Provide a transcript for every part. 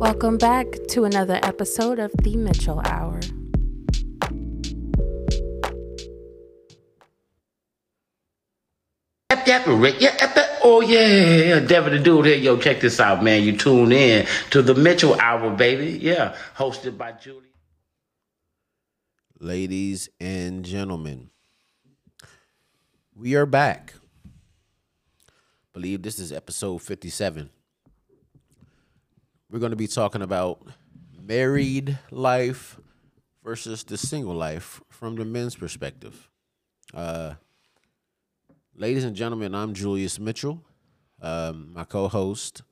Welcome back to another episode of The Mitchell Hour. Yep, yep, Rick. Yeah, yep, yep. Oh, yeah. Devin the Dude here. Yo, check this out, man. You tune in to the Mitchell Hour, baby. Yeah. Hosted by Julie. Ladies and gentlemen, we are back. Believe this is episode 57. We're going to be talking about married life versus the single life from the men's perspective. Uh, ladies and gentlemen, I'm Julius Mitchell, um, my co-host.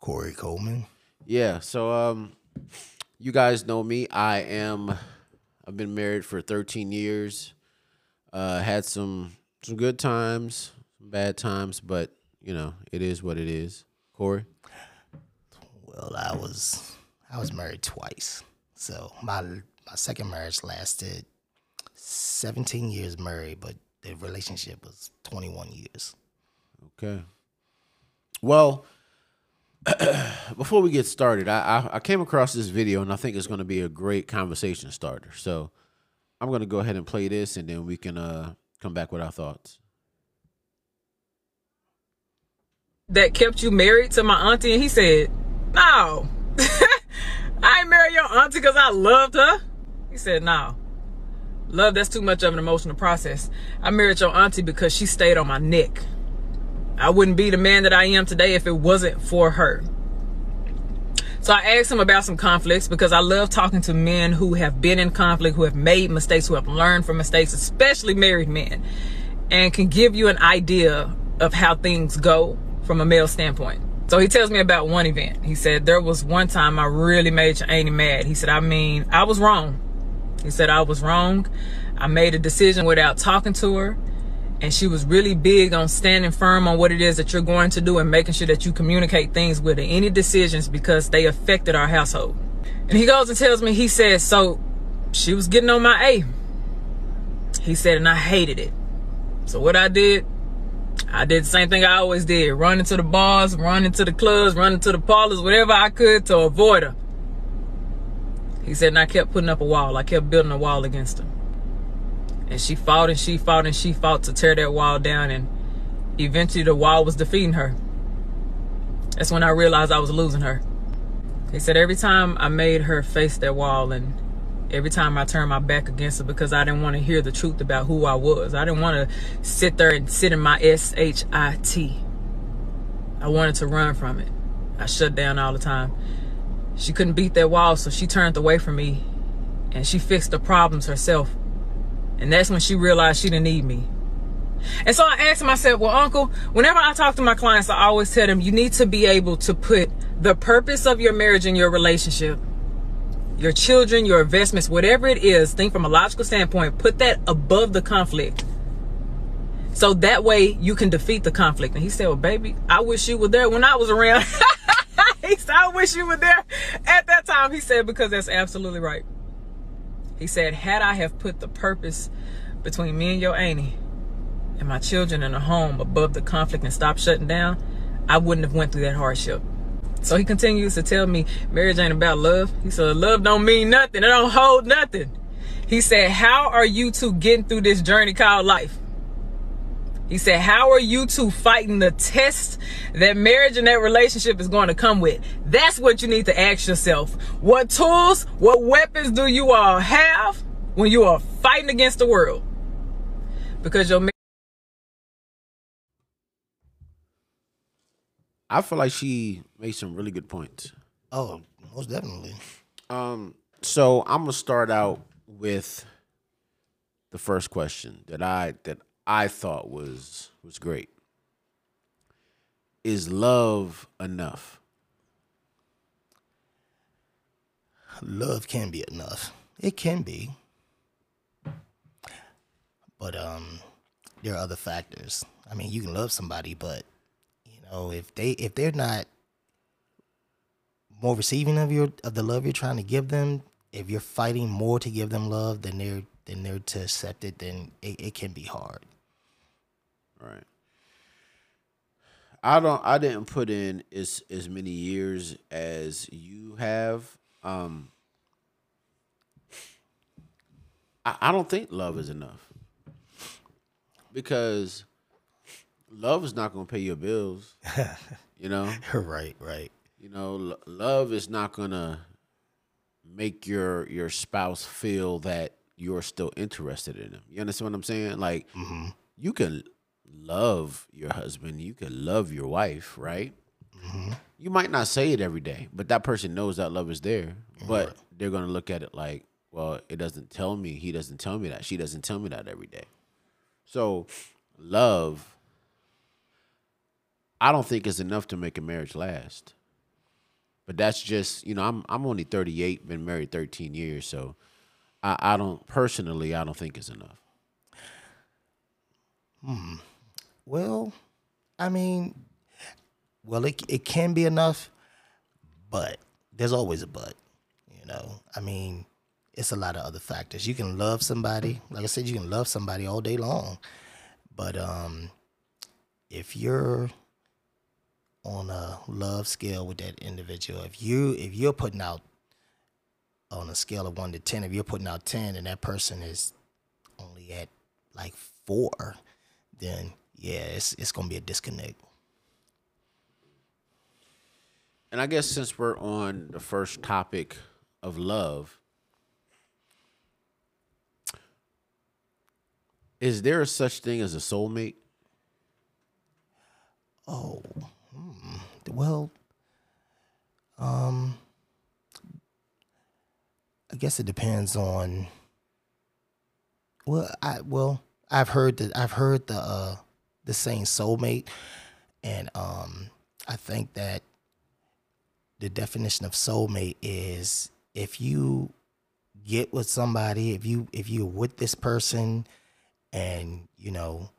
Corey Coleman. Yeah, so um, you guys know me. I am. I've been married for 13 years. Uh, had some some good times, some bad times, but you know it is what it is. Corey. Well, I was I was married twice. So my my second marriage lasted 17 years married, but the relationship was 21 years. Okay. Well, before we get started, I, I I came across this video and I think it's going to be a great conversation starter. So I'm going to go ahead and play this, and then we can uh come back with our thoughts. that kept you married to my auntie? And he said, No. I ain't married your auntie because I loved her. He said, No. Love, that's too much of an emotional process. I married your auntie because she stayed on my neck. I wouldn't be the man that I am today if it wasn't for her. So I asked him about some conflicts because I love talking to men who have been in conflict, who have made mistakes, who have learned from mistakes, especially married men, and can give you an idea of how things go from a male standpoint. So he tells me about one event. He said, There was one time I really made your auntie mad. He said, I mean, I was wrong. He said, I was wrong. I made a decision without talking to her. And she was really big on standing firm on what it is that you're going to do and making sure that you communicate things with her, any decisions because they affected our household. And he goes and tells me, he said, So she was getting on my A. He said, and I hated it. So what I did, I did the same thing I always did. Run into the bars, run into the clubs, run into the parlors, whatever I could to avoid her. He said, and I kept putting up a wall. I kept building a wall against her. And she fought and she fought and she fought to tear that wall down. And eventually the wall was defeating her. That's when I realized I was losing her. He said, every time I made her face that wall and every time I turned my back against her because I didn't want to hear the truth about who I was. I didn't want to sit there and sit in my S-H-I-T. I wanted to run from it. I shut down all the time. She couldn't beat that wall, so she turned away from me and she fixed the problems herself. And that's when she realized she didn't need me. And so I asked said, well, uncle, whenever I talk to my clients, I always tell them you need to be able to put the purpose of your marriage and your relationship your children, your investments, whatever it is, think from a logical standpoint, put that above the conflict. So that way you can defeat the conflict. And he said, Well, baby, I wish you were there when I was around. he said, I wish you were there at that time. He said, because that's absolutely right. He said, had I have put the purpose between me and your auntie and my children in a home above the conflict and stopped shutting down, I wouldn't have went through that hardship. So he continues to tell me marriage ain't about love. He said, love don't mean nothing. It don't hold nothing. He said, how are you two getting through this journey called life? He said, how are you two fighting the test that marriage and that relationship is going to come with? That's what you need to ask yourself. What tools, what weapons do you all have when you are fighting against the world? Because your I feel like she made some really good points. Oh, most definitely. Um, so I'm gonna start out with the first question that I that I thought was was great. Is love enough? Love can be enough. It can be. But um there are other factors. I mean, you can love somebody, but know, if they if they're not more receiving of your of the love you're trying to give them, if you're fighting more to give them love than they're than they're to accept it, then it, it can be hard. Right. I don't. I didn't put in as as many years as you have. Um, I, I don't think love is enough because love is not going to pay your bills. you know, right, right. you know, lo- love is not going to make your your spouse feel that you're still interested in them. You understand what I'm saying? Like, mm-hmm. you can love your husband, you can love your wife, right? Mm-hmm. You might not say it every day, but that person knows that love is there. But they're gonna look at it like, well, it doesn't tell me. He doesn't tell me that. She doesn't tell me that every day. So, love, I don't think is enough to make a marriage last. But that's just, you know, I'm I'm only 38, been married 13 years, so I, I don't personally I don't think it's enough. Hmm. Well, I mean, well, it it can be enough, but there's always a but. You know, I mean, it's a lot of other factors. You can love somebody, like I said, you can love somebody all day long, but um, if you're on a love scale with that individual, if you if you're putting out on a scale of one to ten, if you're putting out ten and that person is only at like four, then yeah, it's it's gonna be a disconnect. And I guess since we're on the first topic of love, is there a such thing as a soulmate? Oh. Well, um, I guess it depends on. Well, I well, I've heard that I've heard the uh, the saying soulmate, and um, I think that the definition of soulmate is if you get with somebody, if you if you're with this person, and you know,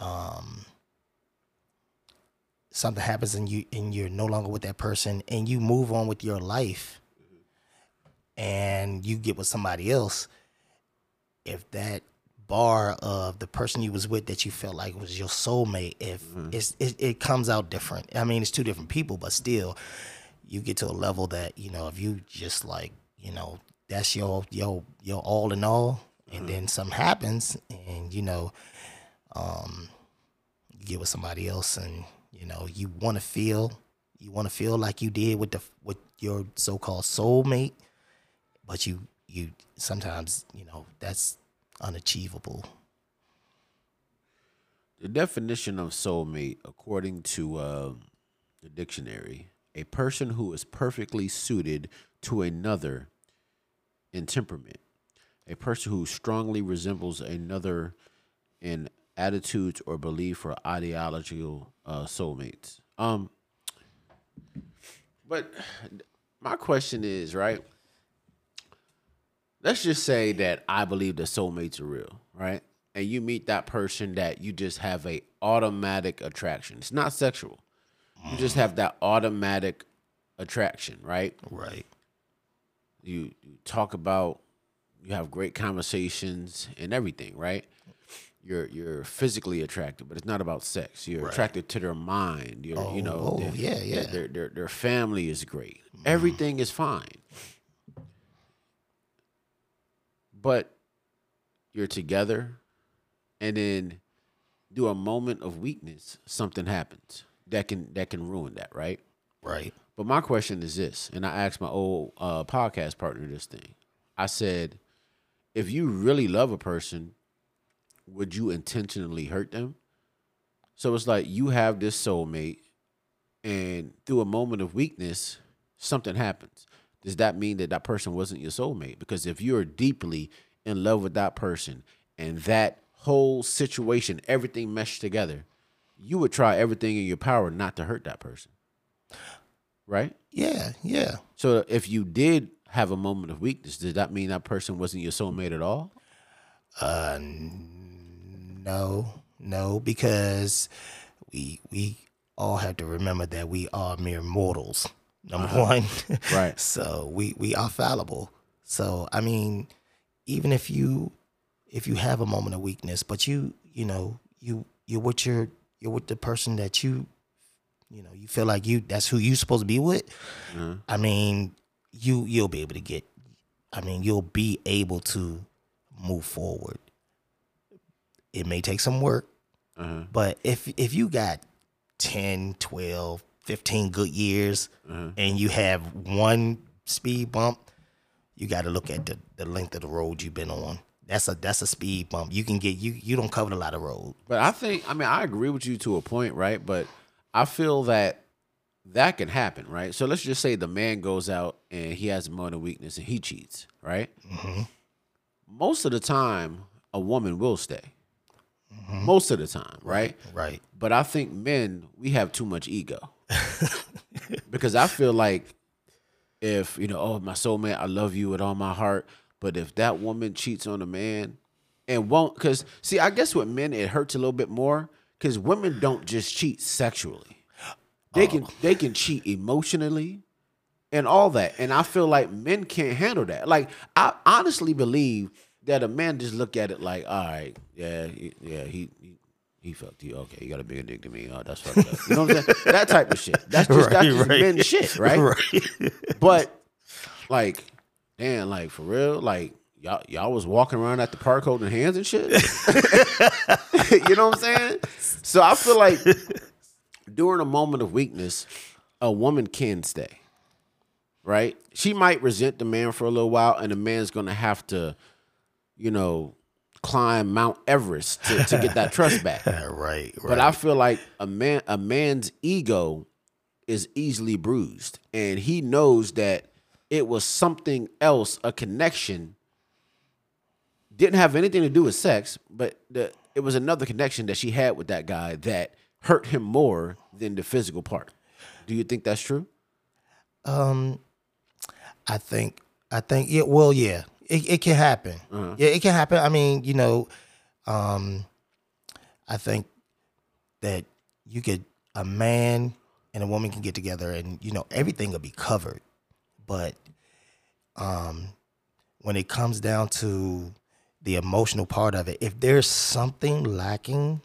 um, something happens and you and you're no longer with that person and you move on with your life and you get with somebody else if that bar of the person you was with that you felt like was your soulmate if it's it, it comes out different. I mean it's two different people but still you get to a level that you know if you just like you know that's your your your all in all and then something happens and you know um you get with somebody else and you know you want to feel you want to feel like you did with the with your so-called soulmate but you you sometimes you know that's unachievable. The definition of soulmate, according to uh, the dictionary, a person who is perfectly suited to another in temperament, a person who strongly resembles another in attitudes or belief or ideological uh, soulmates. Um, but my question is right. Let's just say that I believe that soulmates are real, right? And you meet that person that you just have a automatic attraction. It's not sexual. You just have that automatic attraction, right? right You, you talk about, you have great conversations and everything, right? You're you're physically attracted, but it's not about sex. You're attracted to their mind. You're you know, oh, yeah, yeah. Their, their their family is great. Everything is fine. But you're together, and then do a moment of weakness, something happens that can that can ruin that, right? right But my question is this, and I asked my old uh, podcast partner this thing. I said, if you really love a person, would you intentionally hurt them? So it's like you have this soulmate, and through a moment of weakness, something happens. Does that mean that that person wasn't your soulmate? Because if you're deeply in love with that person and that whole situation, everything meshed together, you would try everything in your power not to hurt that person. Right? yeah yeah So if you did have a moment of weakness, does that mean that person wasn't your soulmate at all? Uh, no, no, because we we all have to remember that we are mere mortals. Number uh-huh. one, Right. so we we are fallible. So I mean, even if you if you have a moment of weakness, but you you know you you're with your you're with the person that you you know you feel like you that's who you supposed to be with uh-huh. i mean you you'll be able to get i mean you'll be able to move forward it may take some work uh-huh. but if if you got 10 12 15 good years uh-huh. and you have one speed bump you got to look at the, the length of the road you've been on that's a that's a speed bump you can get you you don't cover a lot of road But I think, I mean, I agree with you to a point, right? But I feel that that can happen, right? So let's just say the man goes out and he has a motor weakness and he cheats, right? Mm-hmm. Most of the time, a woman will stay. Mm-hmm. Most of the time, right? right But I think men, we have too much ego. because I feel like if, you know, oh, my soulmate, I love you with all my heart. But if that woman cheats on a man and won't, because see, I guess with men, it hurts a little bit more because women don't just cheat sexually. They can oh. they can cheat emotionally and all that. And I feel like men can't handle that. Like I honestly believe that a man just look at it like, all right, yeah, he- yeah, he he, he fucked you. Okay, you got a bigger dick than me. Oh, that's fucked up. You know what I'm saying? that type of shit. That's just that's Right, just right. men shit, right? But like, damn, like for real, like y'all y'all was walking around at the park holding hands and shit. you know what I'm saying? So I feel like during a moment of weakness, a woman can stay. Right? She might resent the man for a little while, and the man's gonna have to, you know, climb Mount Everest to, to get that trust back. right right But I feel like a man a man's ego is easily bruised and he knows that it was something else, a connection didn't have anything to do with sex, but the, it was another connection that she had with that guy that hurt him more than the physical part. Do you think that's true? Um, I think I think yeah. Well, yeah, it, it can happen. Yeah, it can happen. I mean, you know, um, I think that you could a man and a woman can get together, and you know everything will be covered. But um, when it comes down to the emotional part of it, if there's something lacking,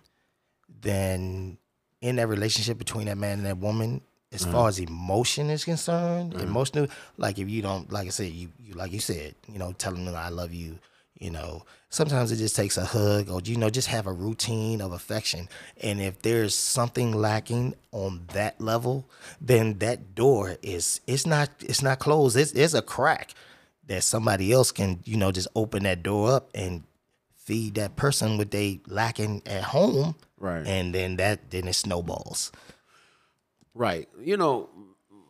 then in that relationship between that man and that woman, as mm-hmm. far as emotion is concerned, mm-hmm. emotional, like if you don't, like I said, you, you like you said, you know, telling them I love you, you know, sometimes it just takes a hug or you know, just have a routine of affection. And if there's something lacking on that level, then that door is it's not it's not closed. It's it's a crack that somebody else can, you know, just open that door up and feed that person what they lacking at home. Right. And then that then it snowballs. Right. You know,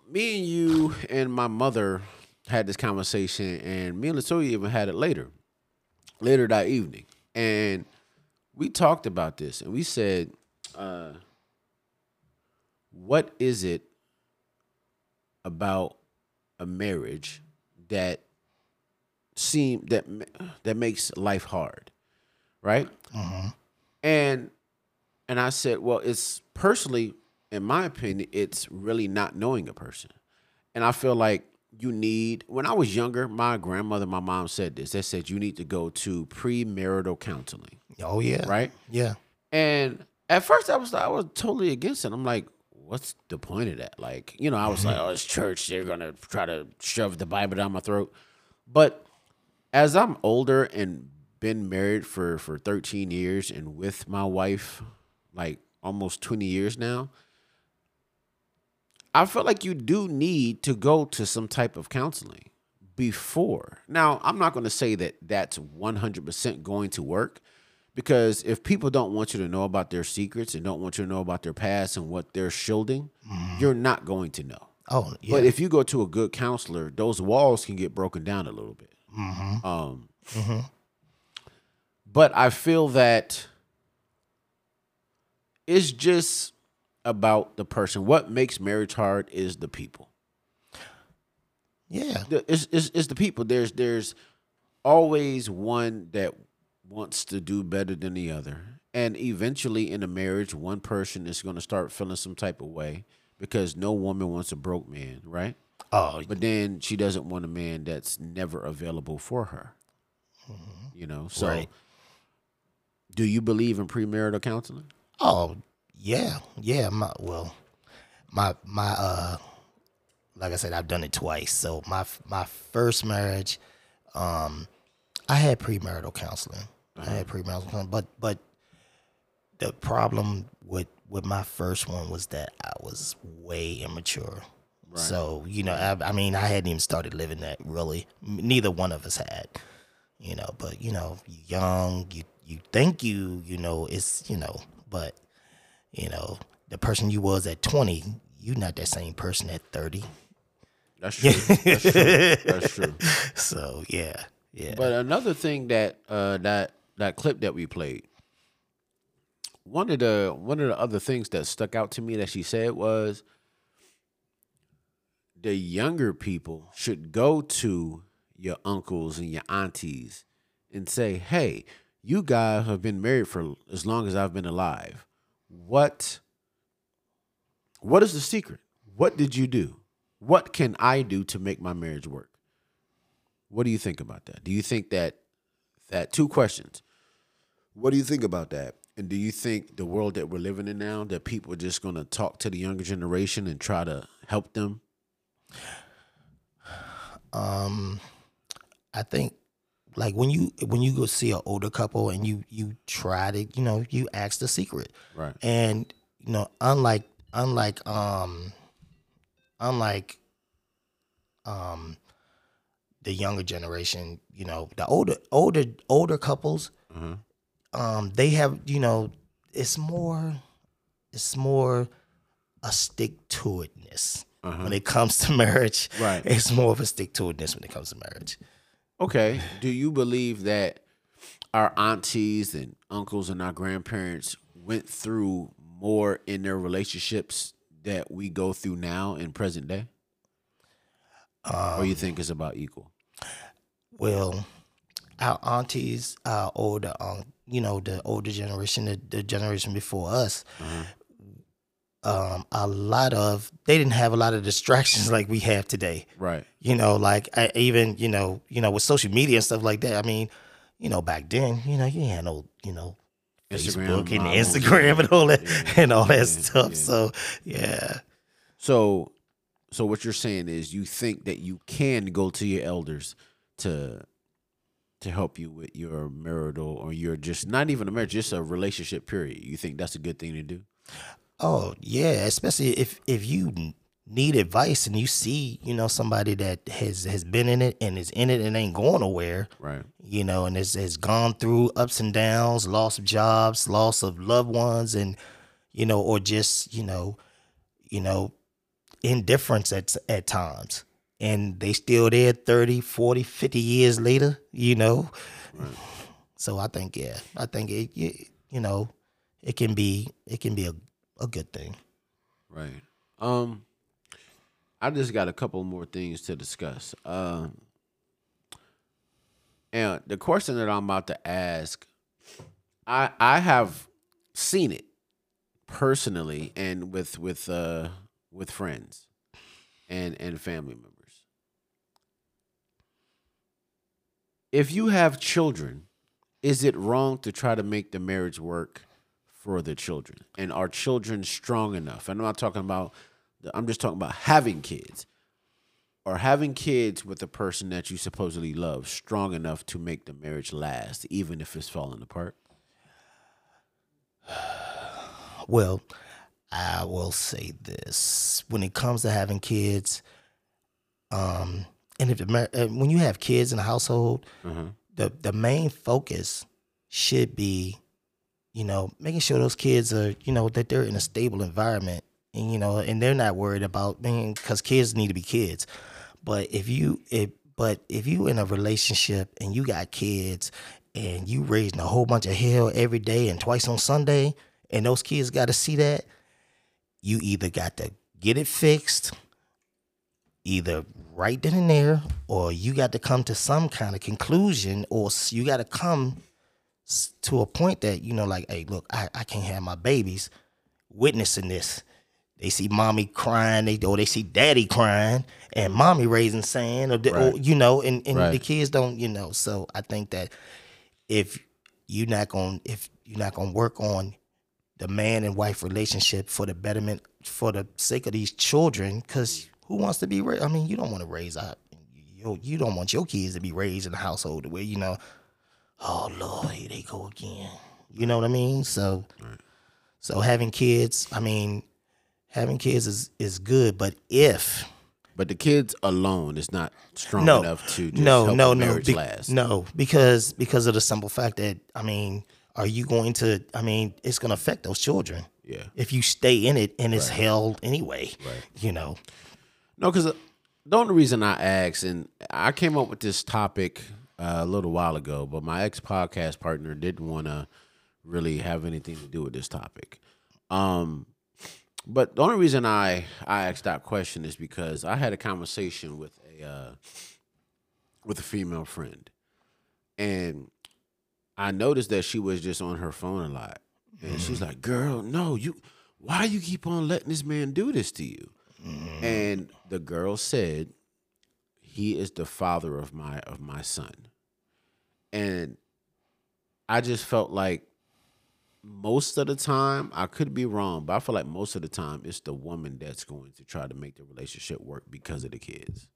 me and you and my mother had this conversation, and me and Latoya even had it later, later that evening. And we talked about this, and we said, uh, what is it about a marriage that seem that that makes life hard, right? And and I said, well, it's personally, in my opinion, it's really not knowing a person. And I feel like you need, when I was younger, my grandmother, my mom said this. They said you need to go to premarital counseling, Oh yeah. right? Yeah. And at first I was I was totally against it. I'm like, what's the point of that? Like, you know, I was like, mm-hmm. oh, it's church. They're gonna try to shove the Bible down my throat. But as I'm older and been married for for 13 years and with my wife like almost 20 years now, I feel like you do need to go to some type of counseling before. Now, I'm not going to say that that's 100% going to work because if people don't want you to know about their secrets and don't want you to know about their past and what they're shielding, you're not going to know. Oh yeah. But if you go to a good counselor, those walls can get broken down a little bit. Hmm. Um, But I feel that it's just about the person. What makes marriage hard is the people. yeah. It's, it's, it's the people. There's there's always one that wants to do better than the other. And eventually in a marriage, one person is going to start feeling some type of way because no woman wants a broke man, right? Oh But then she doesn't want a man that's never available for her. Mm-hmm. You know, so Right. do you believe in premarital counseling? Oh, Yeah, yeah. My well, my my uh, like I said, I've done it twice. So my my first marriage, um, I had premarital counseling. I had premarital counseling, but but the problem with with my first one was that I was way immature. Right. So you know, I, I mean, I hadn't even started living that really. Neither one of us had, you know. But you know, young, you you think you you know it's you know, but you know, the person you was at twenty, you're not that same person at thirty. That's true. That's true. That's true. So yeah, yeah. But another thing that uh, that that clip that we played, one of the one of the other things that stuck out to me that she said was the younger people should go to your uncles and your aunties and say, "Hey, you guys have been married for as long as I've been alive. What what is the secret? What did you do? What can I do to make my marriage work?" What do you think about that? Do you think that that two questions? What do you think about that? And do you think the world that we're living in now that people are just going to talk to the younger generation and try to help them? um i think like when you when you go see an older couple and you you try to you know you ask the secret. Right. and you know unlike unlike um unlike um the younger generation you know the older older older couples um they have you know it's more it's more a stick to itness. When it comes to marriage Right. it's more of a stick to itness when it comes to marriage Okay. Do you believe that our aunties and uncles and our grandparents went through more in their relationships that we go through now in present day? or you think it's about equal? well our aunties our older um you know the older generation the, the generation before us um a lot of they didn't have a lot of distractions like we have today Right. you know like I, even you know you know with social media and stuff like that i mean you know back then you know you had no you know Instagram facebook and instagram and all that yeah, and all that yeah, stuff yeah. so yeah So, so what you're saying is you think that you can go to your elders to to help you with your marital or your just not even a marriage, just a relationship. Period. You think that's a good thing to do? Oh yeah, especially if if you need advice and you see you know somebody that has has been in it and is in it and ain't going nowhere, Right. you know, and has has gone through ups and downs, loss of jobs, loss of loved ones, and you know, or just you know, you know, indifference at at times, and they still there 30, 40, 50 years later, you know. So I think yeah, I think it you, you know, it can be it can be a a good thing. Right. Um, I just got a couple more things to discuss. Um, and the question that I'm about to ask, I I have seen it personally and with with uh with friends and and family members. If you have children, is it wrong to try to make the marriage work for the children? And are children strong enough? And I'm not talking about, I'm just talking about having kids. Or having kids with a person that you supposedly love strong enough to make the marriage last, even if it's falling apart? Well, I will say this: when it comes to having kids, um, and if the, uh, when you have kids in a household, the the main focus should be, you know, making sure those kids are, you know, that they're in a stable environment, and you know, and they're not worried about being because kids need to be kids. But if you if but if you in a relationship and you got kids and you raising a whole bunch of hell every day and twice on Sunday, and those kids got to see that, you either got to get it fixed, either right then and there, or you got to come to some kind of conclusion, or you got to come to a point that you know, like, hey, look, I, I can't have my babies witnessing this. They see mommy crying, they or they see daddy crying, and mommy raising sand, or, the- or you know, and, and the kids don't, you know. So I think that if you're not going, if you're not going to work on the man and wife relationship for the betterment for the sake of these children because who wants to be raised i mean you don't want to raise out you, you don't want your kids to be raised in a household where you know oh lord here they go again you know what i mean so so having kids i mean having kids is is good but if But the kids alone is not strong no, enough to just no, no, no, be- last. no, because because of the simple fact that I mean, are you going to? I mean, it's going to affect those children. Yeah. If you stay in it and it's held anyway, right. you know. No, because uh, the only reason I asked, and I came up with this topic uh, a little while ago, but my ex podcast partner didn't want to really have anything to do with this topic. Um, but the only reason I I asked that question is because I had a conversation with a uh, with a female friend, and I noticed that she was just on her phone a lot, and she's like, "Girl, no, you, why you keep on letting this man do this to you?" And the girl said, "He is the father of my of my son," and I just felt like most of the time, I could be wrong, but I feel like most of the time it's the woman that's going to try to make the relationship work because of the kids.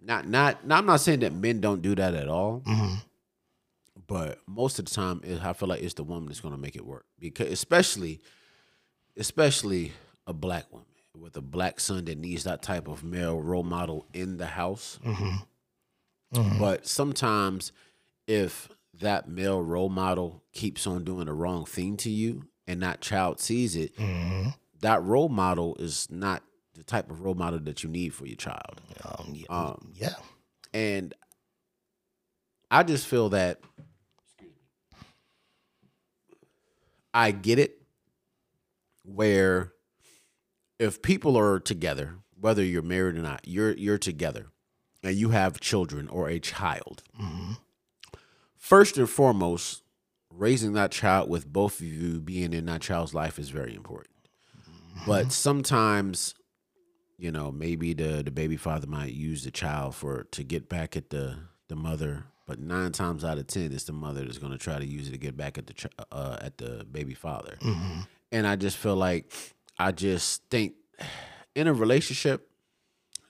Not, not, now I'm not saying that men don't do that at all, mm-hmm. but most of the time, it, I feel like it's the woman that's going to make it work because, especially, especially a black woman with a black son that needs that type of male role model in the house. Mm-hmm. Mm-hmm. But sometimes, if that male role model keeps on doing the wrong thing to you and that child sees it, mm-hmm. that role model is not the type of role model that you need for your child. Um, yeah, um, yeah. And I just feel that I get it where if people are together, whether you're married or not, you're you're together and you have children or a child. First and foremost, raising that child with both of you being in that child's life is very important. But sometimes you know maybe the the baby father might use the child for to get back at the the mother but nine times out of ten it's the mother that's going to try to use it to get back at the uh, at the baby father and i just feel like i just think in a relationship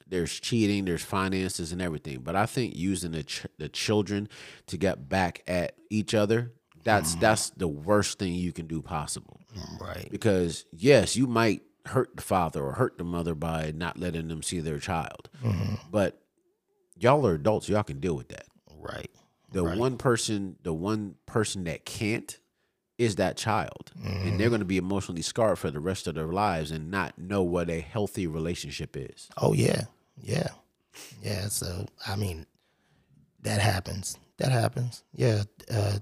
there's cheating there's finances and everything but i think using the ch- the children to get back at each other that's mm-hmm. that's the worst thing you can do possible Right. because yes, you might hurt the father or hurt the mother by not letting them see their child, mm-hmm. but y'all are adults. Y'all can deal with that. Right. The one person, the one person that can't is that child, and they're going to be emotionally scarred for the rest of their lives and not know what a healthy relationship is. Oh yeah, yeah, yeah. So I mean, that happens. That happens. Yeah. Uh,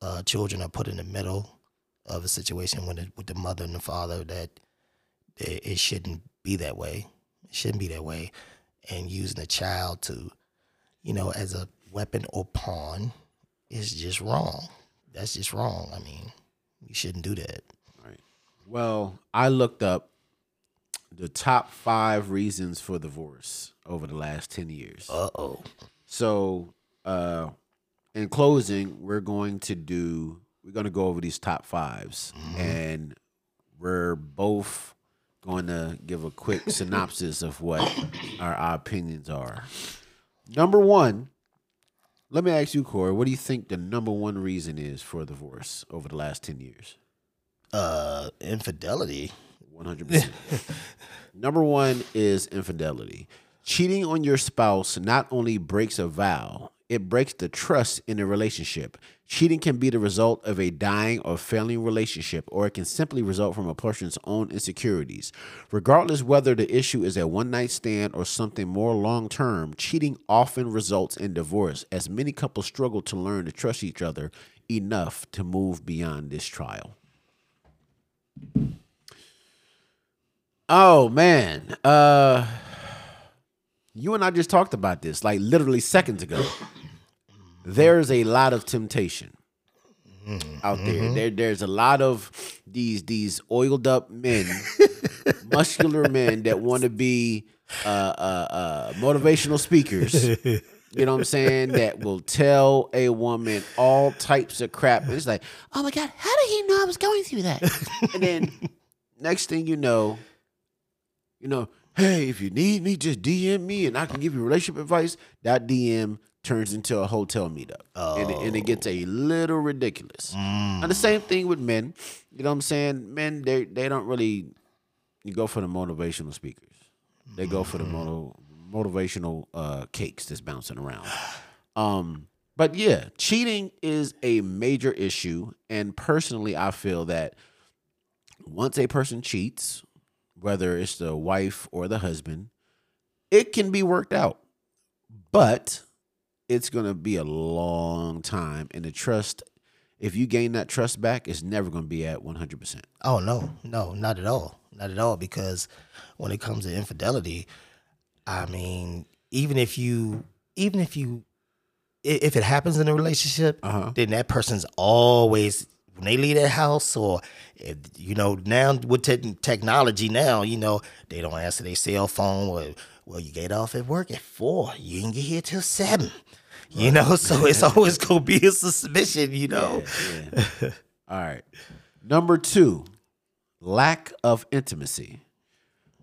uh, children are put in the middle of a situation with the, with the mother and the father that it, it shouldn't be that way. It shouldn't be that way, and using a child to, you know, as a weapon or pawn is just wrong. That's just wrong. I mean, you shouldn't do that. Right. Well, I looked up the top five reasons for divorce over the last ten years. Uh oh. So, uh, in closing, we're going to do we're going to go over these top 5s and we're both going to give a quick synopsis of what our, our opinions are. Number one, let me ask you, Corey, what do you think the number one reason is for divorce over the last ten years? Uh, infidelity. One hundred percent. Number one is infidelity. Cheating on your spouse not only breaks a vow, it breaks the trust in a relationship. Cheating can be the result of a dying or failing relationship, or it can simply result from a person's own insecurities. Regardless whether the issue is a one night stand or something more long term, cheating often results in divorce, as many couples struggle to learn to trust each other enough to move beyond this trial. Oh man. Uh you and I just talked about this like literally seconds ago. There's a lot of temptation out there. There there's a lot of these these oiled up men, muscular men that want to be uh, uh, uh, motivational speakers You know what I'm saying? that will tell a woman all types of crap. And it's like, oh my God, how did he know I was going through that? and then next thing you know, you know, hey, if you need me, just DM me and I can give you relationship advice. That DM turns into a hotel meetup. And, it, and it gets a little ridiculous. And the same thing with men. You know what I'm saying? Men, they they don't really you go for the motivational speakers. They go for the moto, motivational uh, cakes that's bouncing around. Um, but yeah, cheating is a major issue, and personally, I feel that once a person cheats, whether it's the wife or the husband, it can be worked out, but it's gonna be a long time, and the trust. If you gain that trust back, it's never going to be at 100%. Oh no, no, not at all, not at all. Because when it comes to infidelity, I mean, even if you, even if you, if it happens in a relationship, Uh-huh. then that person's always when they leave that house, or if, you know, now with te- technology, now you know they don't answer their cell phone. Or well, you get off at work at four, you didn't get here till seven. You know, so it's always gonna be a suspicion. You know, All right. Number two, lack of intimacy.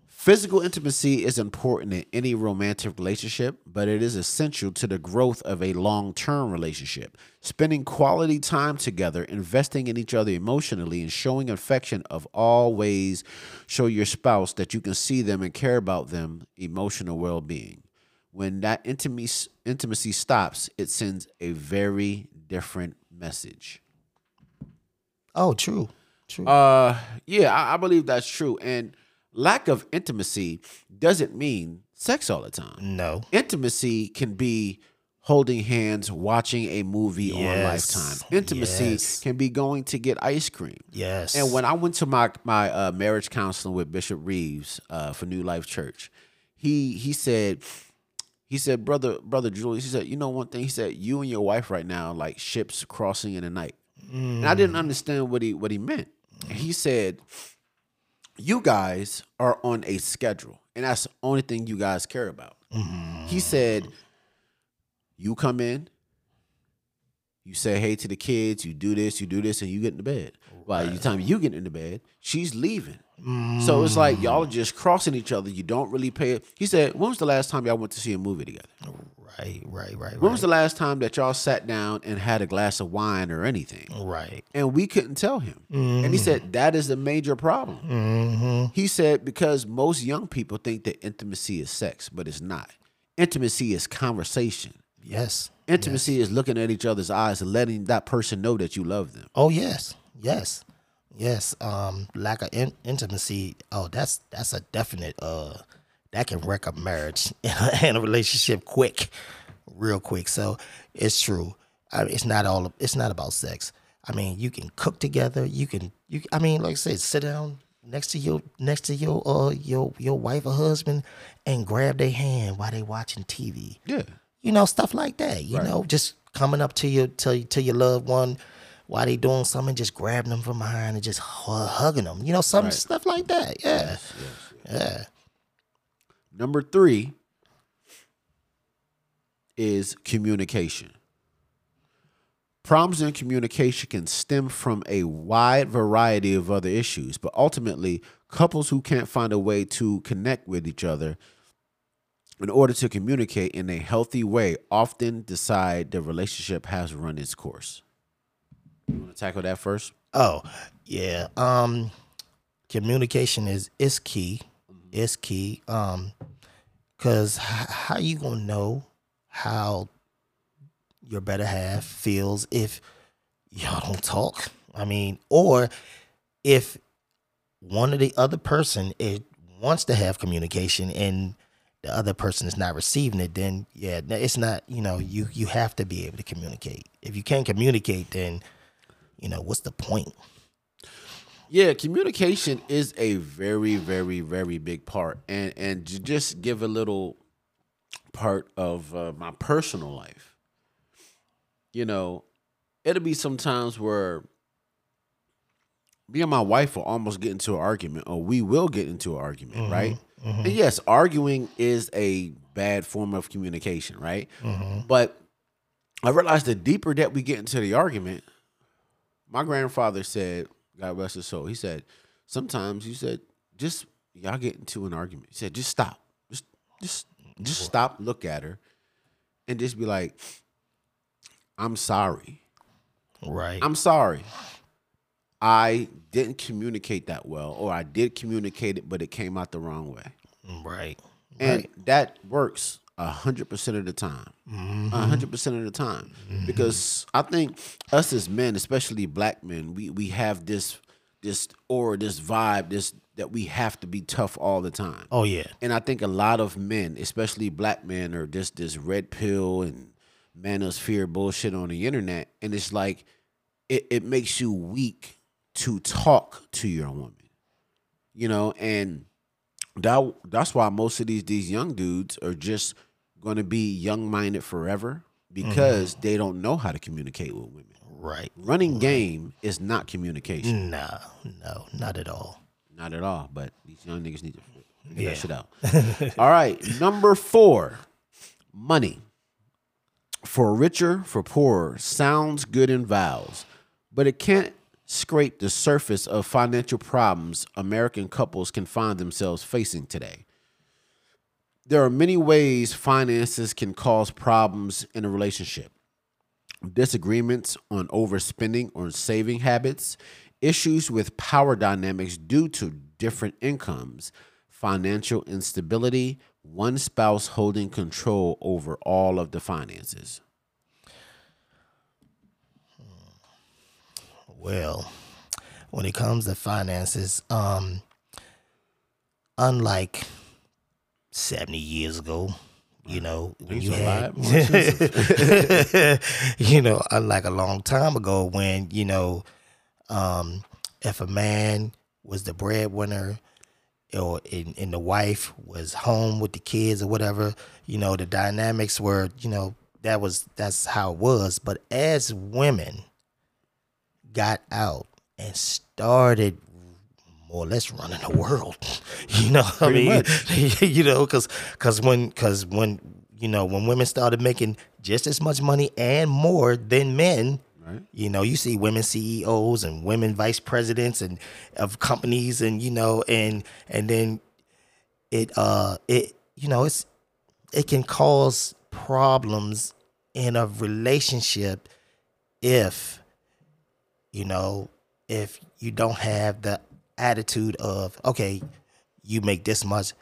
Physical intimacy is important in any romantic relationship, but it is essential to the growth of a long term relationship. Spending quality time together, investing in each other emotionally, and showing affection of all ways show your spouse that you can see them and care about them emotional well being. When that intimacy, intimacy stops, it sends a very different message. oh, true, true. Uh, yeah, I, I believe that's true. And lack of intimacy doesn't mean sex all the time. no, Intimacy can be holding hands, watching a movie on Yes, Lifetime. Intimacy yes. can be going to get ice cream. yes, And when I went to my my uh, marriage counseling with Bishop Reeves uh, for New Life Church, he he said he said brother brother Julius he said you know one thing he said you and your wife right now like ships crossing in the night, and I didn't mm. understand what he what he meant. And he said you guys are on a schedule, and that's the only thing you guys care about. Mm-hmm. He said you come in, you say hey to the kids, you do this, you do this, and you get into bed. By the time you get into bed, she's leaving. So it's mm. like y'all are just crossing each other. You don't really pay it. He said, When was the last time y'all went to see a movie together? Oh, right, right, right, When was the last time that y'all sat down and had a glass of wine or anything? right. And we couldn't tell him. And he said, mm-hmm. That is a major problem. Mm-hmm. He said, Because most young people think that intimacy is sex, but it's not. Intimacy is conversation. Yes. Intimacy is looking at each other's eyes and letting that person know that you love them. Oh yes, yes, yes. Um, lack of in- intimacy. Oh, that's that's a definite. Uh, that can wreck a marriage and a relationship quick, real quick. So it's true. I it's not all. It's not about sex. I mean, you can cook together. You can. You. I mean, like I said, sit down next to your next to your uh your your wife or husband and grab their hand while they watching TV Yeah. You know, stuff like that. You know, just coming up to your to, to your loved one while they doing something, just grabbing them from behind and just hugging them. You know, some Right. stuff like that. Yeah, yeah. Number three is communication. Problems in communication can stem from a wide variety of other issues, but ultimately, couples who can't find a way to connect with each other in order to communicate in a healthy way often decide the relationship has run its course. You want to tackle that first? Oh, yeah. Um, communication is is key. It's key. Um, cause h- how you gonna know how your better half feels if y'all don't talk? I mean, or if one of the other person it wants to have communication and the other person is not receiving it, then yeah, it's not. You know, you you have to be able to communicate. If you can't communicate, then you know what's the point? Yeah, communication is a very, very, very big part, and and to just give a little part of uh, my personal life. You know, it'll be sometimes where me and my wife will almost get into an argument, or we will get into an argument, mm-hmm. right? Mm-hmm. And yes, arguing is a bad form of communication, right? Mm-hmm. But I realized the deeper that we get into the argument, my grandfather said, God rest his soul, he said, sometimes you said, just y'all get into an argument. He said, just stop. Just just just stop, look at her, and just be like, I'm sorry. Right. I'm sorry. I didn't communicate that well, or I did communicate it, but it came out the wrong way. right. And that works a hundred percent of the time. A mm-hmm. hundred percent of the time. Mm-hmm. Because I think us as men, especially black men, we we have this this aura, this vibe, this that we have to be tough all the time. Oh yeah. And I think a lot of men, especially black men, are just this red pill and manosphere bullshit on the internet. And it's like it, it makes you weak to talk to your woman. You know, and that that's why most of these these young dudes are just gonna be young minded forever because mm-hmm. they don't know how to communicate with women. Right. Running game is not communication. No, no, not at all. Not at all. But these young niggas need to figure Yeah. that shit out. all right. Number four, money. For richer, for poorer, sounds good in vows, but it can't scrape the surface of financial problems American couples can find themselves facing today. There are many ways finances can cause problems in a relationship disagreements on overspending or saving habits, issues with power dynamics due to different incomes, financial instability, one spouse holding control over all of the finances. Well, when it comes to finances, um, unlike seventy years ago, you know, when you had, you know, unlike a long time ago, when you know, um, if a man was the breadwinner, or and, and the wife was home with the kids or whatever, you know, the dynamics were, you know, that was that's how it was. But as women got out and started more or less running the world, you know, what I mean, you know, because because when because when you know when women started making just as much money and more than men. Right. You know, you see women CEOs and women vice presidents and of companies and you know and and then it uh it you know it's it can cause problems in a relationship if you know if you don't have the attitude of okay you make this much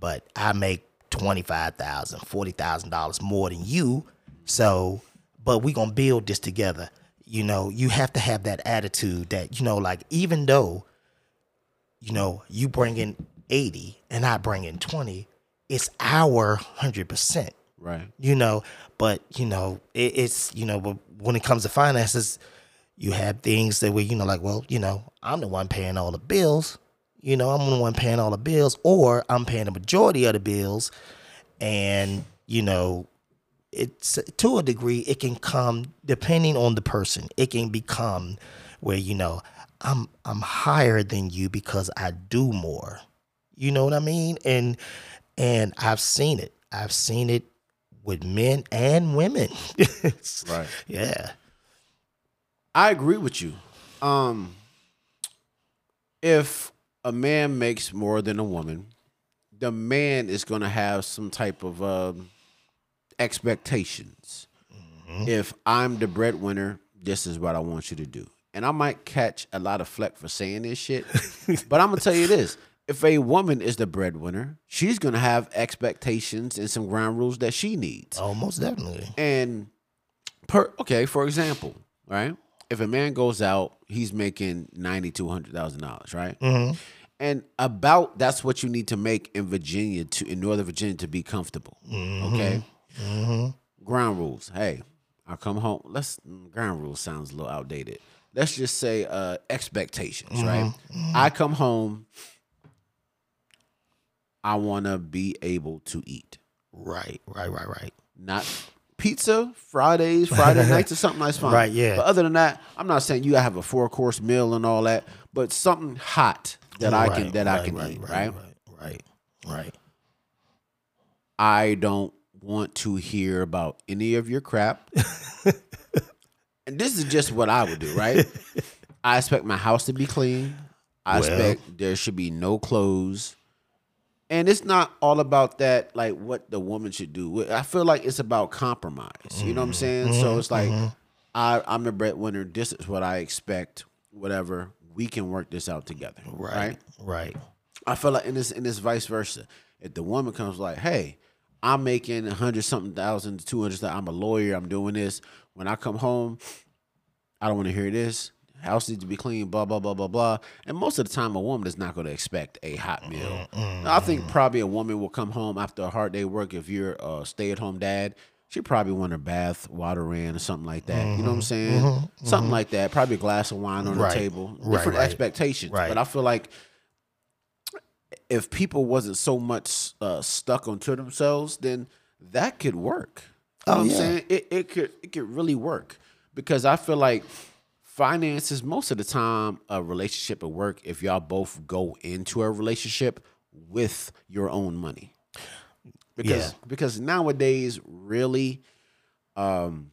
but I make twenty five thousand, forty thousand dollars $40,000 more than you. So, but we gonna build this together. You know, you have to have that attitude that you know, like even though, you know, you bring in eighty and I bring in twenty, it's our hundred percent Right. you know but you know it, it's you know when it comes to finances you have things that were, you know like well you know i'm the one paying all the bills you know i'm the one paying all the bills or i'm paying the majority of the bills. And you know it's to a degree it can come depending on the person it can become where you know i'm i'm higher than you because i do more. You know what i mean? And and i've seen it. I've seen it with men and women. Right. yeah I agree with you. Um, if a man makes more than a woman, the man is going to have some type of um, expectations. If I'm the breadwinner, this is what I want you to do. And I might catch a lot of fleck for saying this shit, but I'm gonna tell you this: if a woman is the breadwinner, she's gonna have expectations and some ground rules that she needs. oh most definitely And per okay, for example, right? If a man goes out, he's making ninety to hundred thousand dollars, right? Mm-hmm. And about that's what you need to make in Virginia to in Northern Virginia to be comfortable. Mm-hmm. Okay. Ground rules. Hey, I come home. Let's ground rules sounds a little outdated. Let's just say uh expectations, right? Mm-hmm. I come home. I want to be able to eat right right right right not pizza Fridays, Friday nights, or something that's fine. Right, yeah. But other than that, I'm not saying you gotta have a four course meal and all that, but something hot that I can Right, that I can right, eat, right right? right right right I don't want to hear about any of your crap. and this is just what I would do, right? I expect my house to be clean. I Well- expect there should be no clothes. And it's not all about that, like what the woman should do. I feel like it's about compromise. You know what I'm mm-hmm. saying? So it's like, mm-hmm. I, I'm the breadwinner. This is what I expect. Whatever, we can work this out together. right? Right. I feel like in this in this vice versa. If the woman comes like, "Hey, I'm making a hundred something thousand, two hundred, I'm a lawyer, I'm doing this. When I come home, I don't want to hear this. House needs to be clean, blah blah blah blah blah." And most of the time, a woman is not going to expect a hot meal. Now, I think probably a woman will come home after a hard day work. If you're a stay at home dad, she probably want her bath water ran or something like that. You know what I'm mm-hmm. saying? Mm-hmm. Something mm-hmm. like that. Probably a glass of wine on Right. the table. Right, Different right. expectations. Right. But I feel like if people wasn't so much uh, stuck onto themselves, then that could work. You oh, know Oh, what yeah. I'm saying? It, it could it could really work because I feel like finances most of the time a relationship at work if y'all both go into a relationship with your own money because Yeah. because nowadays really um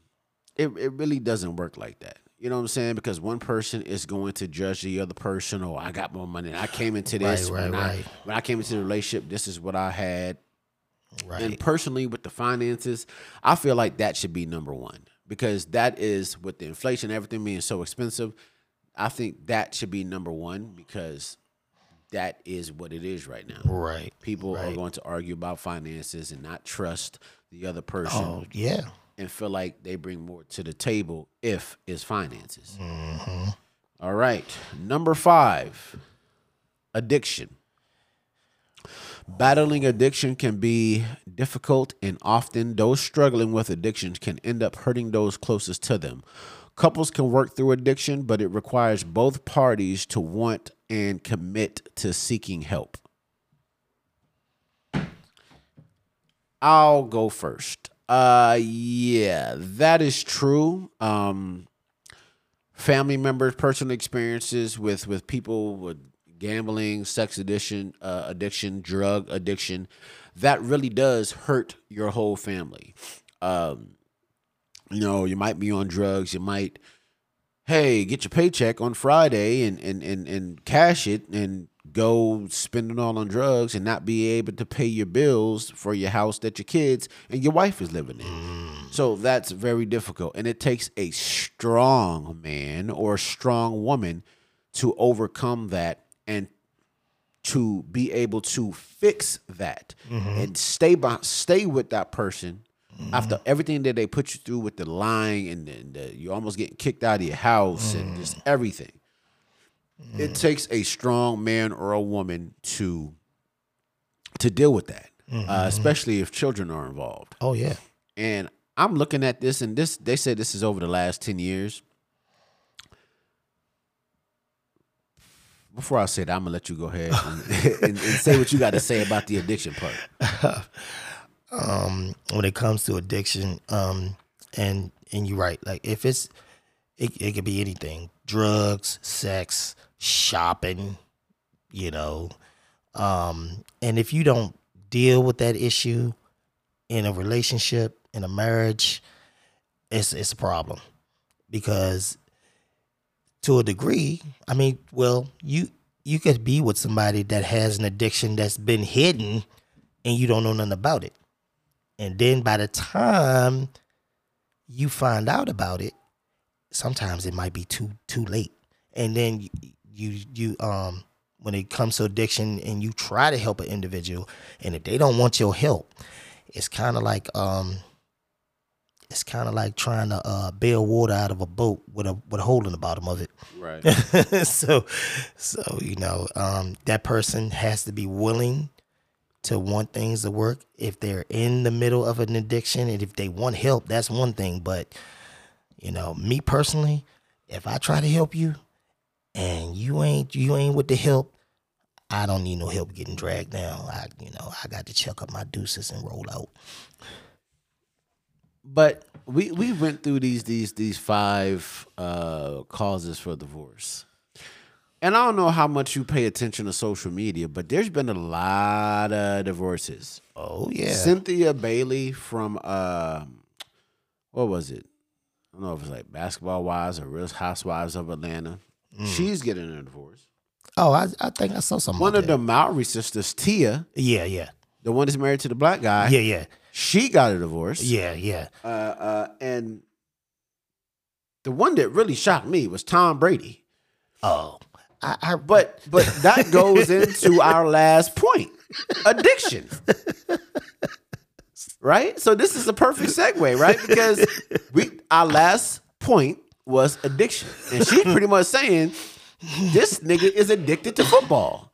it, it really doesn't work like that you know what i'm saying because one person is going to judge the other person oh i got more money i came into this Right, right, when, I, right. when i came into the relationship this is what i had Right. and personally, with the finances, I feel like that should be number one because that is with the inflation, everything being so expensive. I think that should be number one because that is what it is right now. right. People are going to argue about finances and not trust the other person Oh yeah. and feel like they bring more to the table if it's finances. Mm-hmm. All right. Number five, addiction. Battling addiction can be difficult, and often those struggling with addictions can end up hurting those closest to them. Couples can work through addiction, but it requires both parties to want and commit to seeking help. I'll go first. Uh yeah, that is true. Um family members, personal experiences with with people with gambling, sex addiction, uh, addiction, drug addiction, that really does hurt your whole family. Um, you know, you might be on drugs, you might, hey, get your paycheck on Friday and and and, and cash it and go spend it all on drugs and not be able to pay your bills for your house that your kids and your wife is living in. So that's very difficult. And it takes a strong man or a strong woman to overcome that to be able to fix that mm-hmm. and stay by, stay with that person mm-hmm. after everything that they put you through with the lying and, and the, you almost getting kicked out of your house and mm-hmm. just everything. It takes a strong man or a woman to to deal with that, uh, especially if children are involved. Oh yeah. And I'm looking at this, and this they said this is over the last ten years. Before I say that, I'm gonna let you go ahead and, and, and say what you got to say about the addiction part. um, when it comes to addiction, um, and and you're right. Like if it's, it, it could be anything: drugs, sex, shopping. You know, um, and if you don't deal with that issue in a relationship, in a marriage, it's it's a problem because to a degree, I mean, well, you you could be with somebody that has an addiction that's been hidden and you don't know nothing about it. And then by the time you find out about it, sometimes it might be too too late. And then you you, you um when it comes to addiction and you try to help an individual and if they don't want your help, it's kind of like um it's kind of like trying to uh, bail water out of a boat with a with a hole in the bottom of it. Right. so so you know um, that person has to be willing to want things to work if they're in the middle of an addiction and if they want help that's one thing but you know me personally if i try to help you and you ain't you ain't with the help i don't need no help getting dragged down i you know i got to check up my deuces and roll out But we we went through these these these five uh, causes for divorce. and I don't know how much you pay attention to social media, but there's been a lot of divorces. Oh yeah. Cynthia Bailey from um, what was it? I don't know if it's like Basketball Wives or Real Housewives of Atlanta. Mm. She's getting a divorce. oh, I, I think I saw something. One of the Mowry sisters, Tia. Yeah, yeah, the one that's married to the black guy, yeah, yeah, she got a divorce. yeah, yeah. Uh, uh, and the one that really shocked me was Tom Brady. Oh, I, I But but that goes into our last point. Addiction. Right? So this is a perfect segue, right? Because we our last point was addiction. And she's pretty much saying this nigga is addicted to football.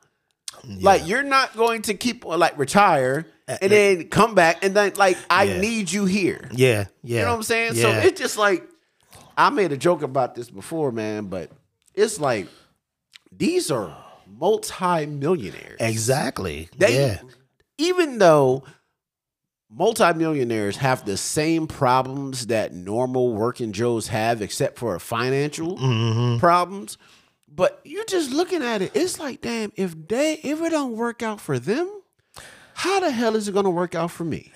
Like you're not going to keep like retire and then come back and then like I Yeah. need you here. yeah, yeah. You know what I'm saying? Yeah. So it's just like I made a joke about this before, man, but it's like these are multi-millionaires. exactly. They yeah, even though multi-millionaires have the same problems that normal working Joes have, except for financial Mm-hmm. problems. But you're just looking at it, it's like, damn, if they if it don't work out for them, how the hell is it gonna work out for me?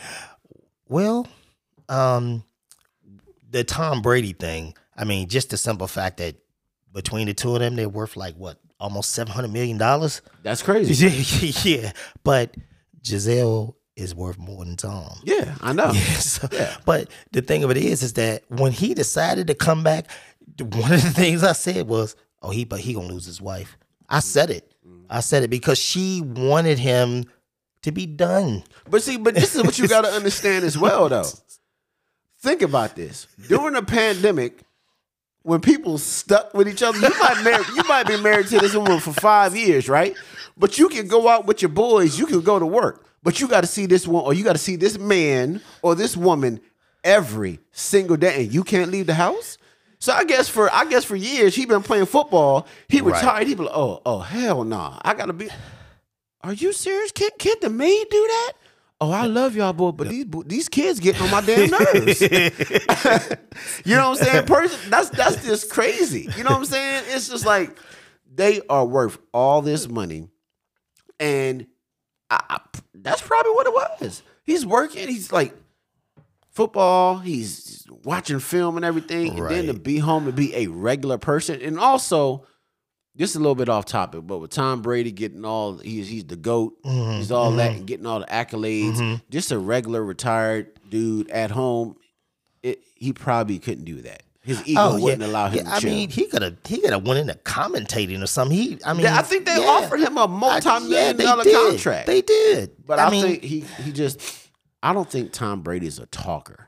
Well, um, the Tom Brady thing. I mean, just the simple fact that between the two of them, they're worth like what, almost seven hundred million dollars. That's crazy. yeah, but Gisele is worth more than Tom. Yeah, I know. So- But the thing of it is, is that when he decided to come back, one of the things I said was, "Oh, he but he gonna lose his wife." I said it. I said it because she wanted him to be done. But see, but this is what you got to understand as well, though. Think about this: during the pandemic, when people stuck with each other, you might marry, you might be married to this woman for five years, right? But you can go out with your boys, you can go to work, but you got to see this one, or you got to see this man or this woman every single day, and you can't leave the house. So I guess for I guess for years he been playing football. He Right. retired. He be like, oh oh hell no, I gotta be. Are you serious? Can can the maid do that? Oh, I love y'all, boy, but these these kids getting on my damn nerves. you know what I'm saying? Person, that's that's just crazy. You know what I'm saying? It's just like they are worth all this money, and I, I- that's probably what it was. He's working. He's like football. He's watching film and everything, and then to be home and be a regular person, and also just a little bit off topic, but with Tom Brady getting all he's he's the goat, Mm-hmm. he's all that and getting all the accolades. Just a regular retired dude at home, it, he probably couldn't do that. His ego wouldn't allow him Oh, Yeah, to I chill. mean, he could have he could have went into commentating or something. He, I mean, Yeah, I think they yeah. offered him a multi-million yeah, dollar did. contract. They did, But I, mean, think he he just I don't think Tom Brady's a talker.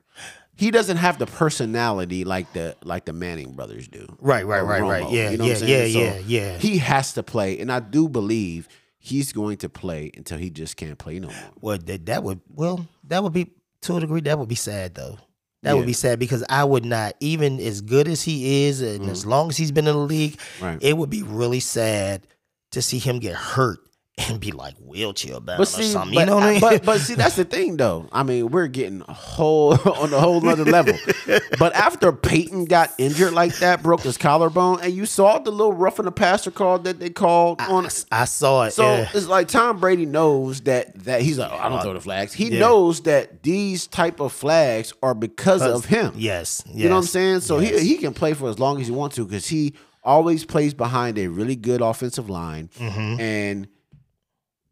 He doesn't have the personality like the like the Manning brothers do. Right, right, right, right. Yeah, you know what yeah, I'm saying? yeah, So yeah, yeah. He has to play, and I do believe he's going to play until he just can't play no more. well, that, that would well, that would be to a degree. That would be sad though. That Yeah. would be sad because I would not even as good as he is, and as long as he's been in the league, Mm-hmm. Right. it would be really sad to see him get hurt and be like wheelchair bound or But see, something. but, you know what I mean? but but see, that's the thing though. I mean, we're getting a whole on a whole other level. but after Peyton got injured like that, broke his collarbone, and you saw the little roughing the passer call that they called on I, I saw it. So yeah. it's like Tom Brady knows that that he's like, oh, I don't throw the flags. He Yeah. knows that these type of flags are because of him. Yes, You know what I'm saying? So yes. he he can play for as long as he wants to because he always plays behind a really good offensive line, Mm-hmm. and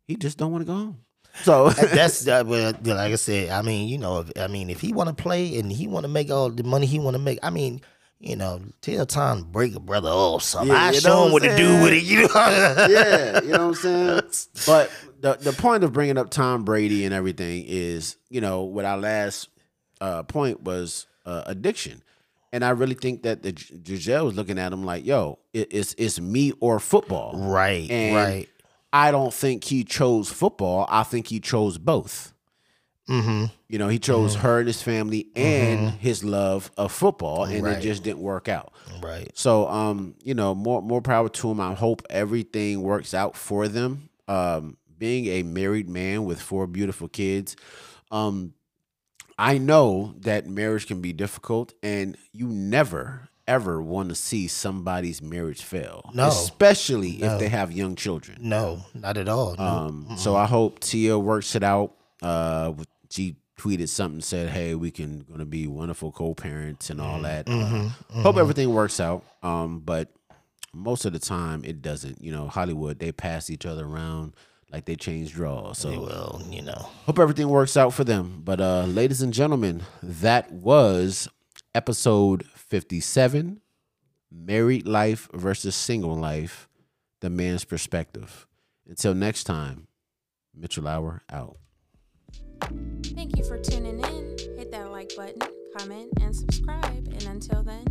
he just don't want to go home. So that's uh, well, like I said. I mean, you know, if, I mean, if he want to play and he want to make all the money he want to make, I mean, you know, tell Tom break a brother off something. Yeah, I you show him what what to do with it. You know, yeah, you know what I'm saying. But the the point of bringing up Tom Brady and everything is, you know, what our last uh, point was uh, addiction, and I really think that the Gisele was looking at him like, "Yo, it, it's it's me or football." right, And right. I don't think he chose football. I think he chose both. Mm-hmm. You know, he chose her and his family and his love of football, and it just didn't work out. Right. So, um, you know, more more power to him. I hope everything works out for them. Um, being a married man with four beautiful kids, um, I know that marriage can be difficult, and you never ever want to see somebody's marriage fail. No. especially No. if they have young children. No, not at all. No. Um, so I hope Tia works it out. Uh, she tweeted something said, "Hey, we can gonna be wonderful co-parents and all that." Uh, Hope everything works out. Um, but most of the time it doesn't. You know, Hollywood they pass each other around like they change draws. So well, you know. hope everything works out for them. But uh, ladies and gentlemen, that was episode fifty-seven, married life versus single life, the man's perspective. Until next time, Mitchell Hour out. Thank you for tuning in. Hit that like button, comment, and subscribe. And until then,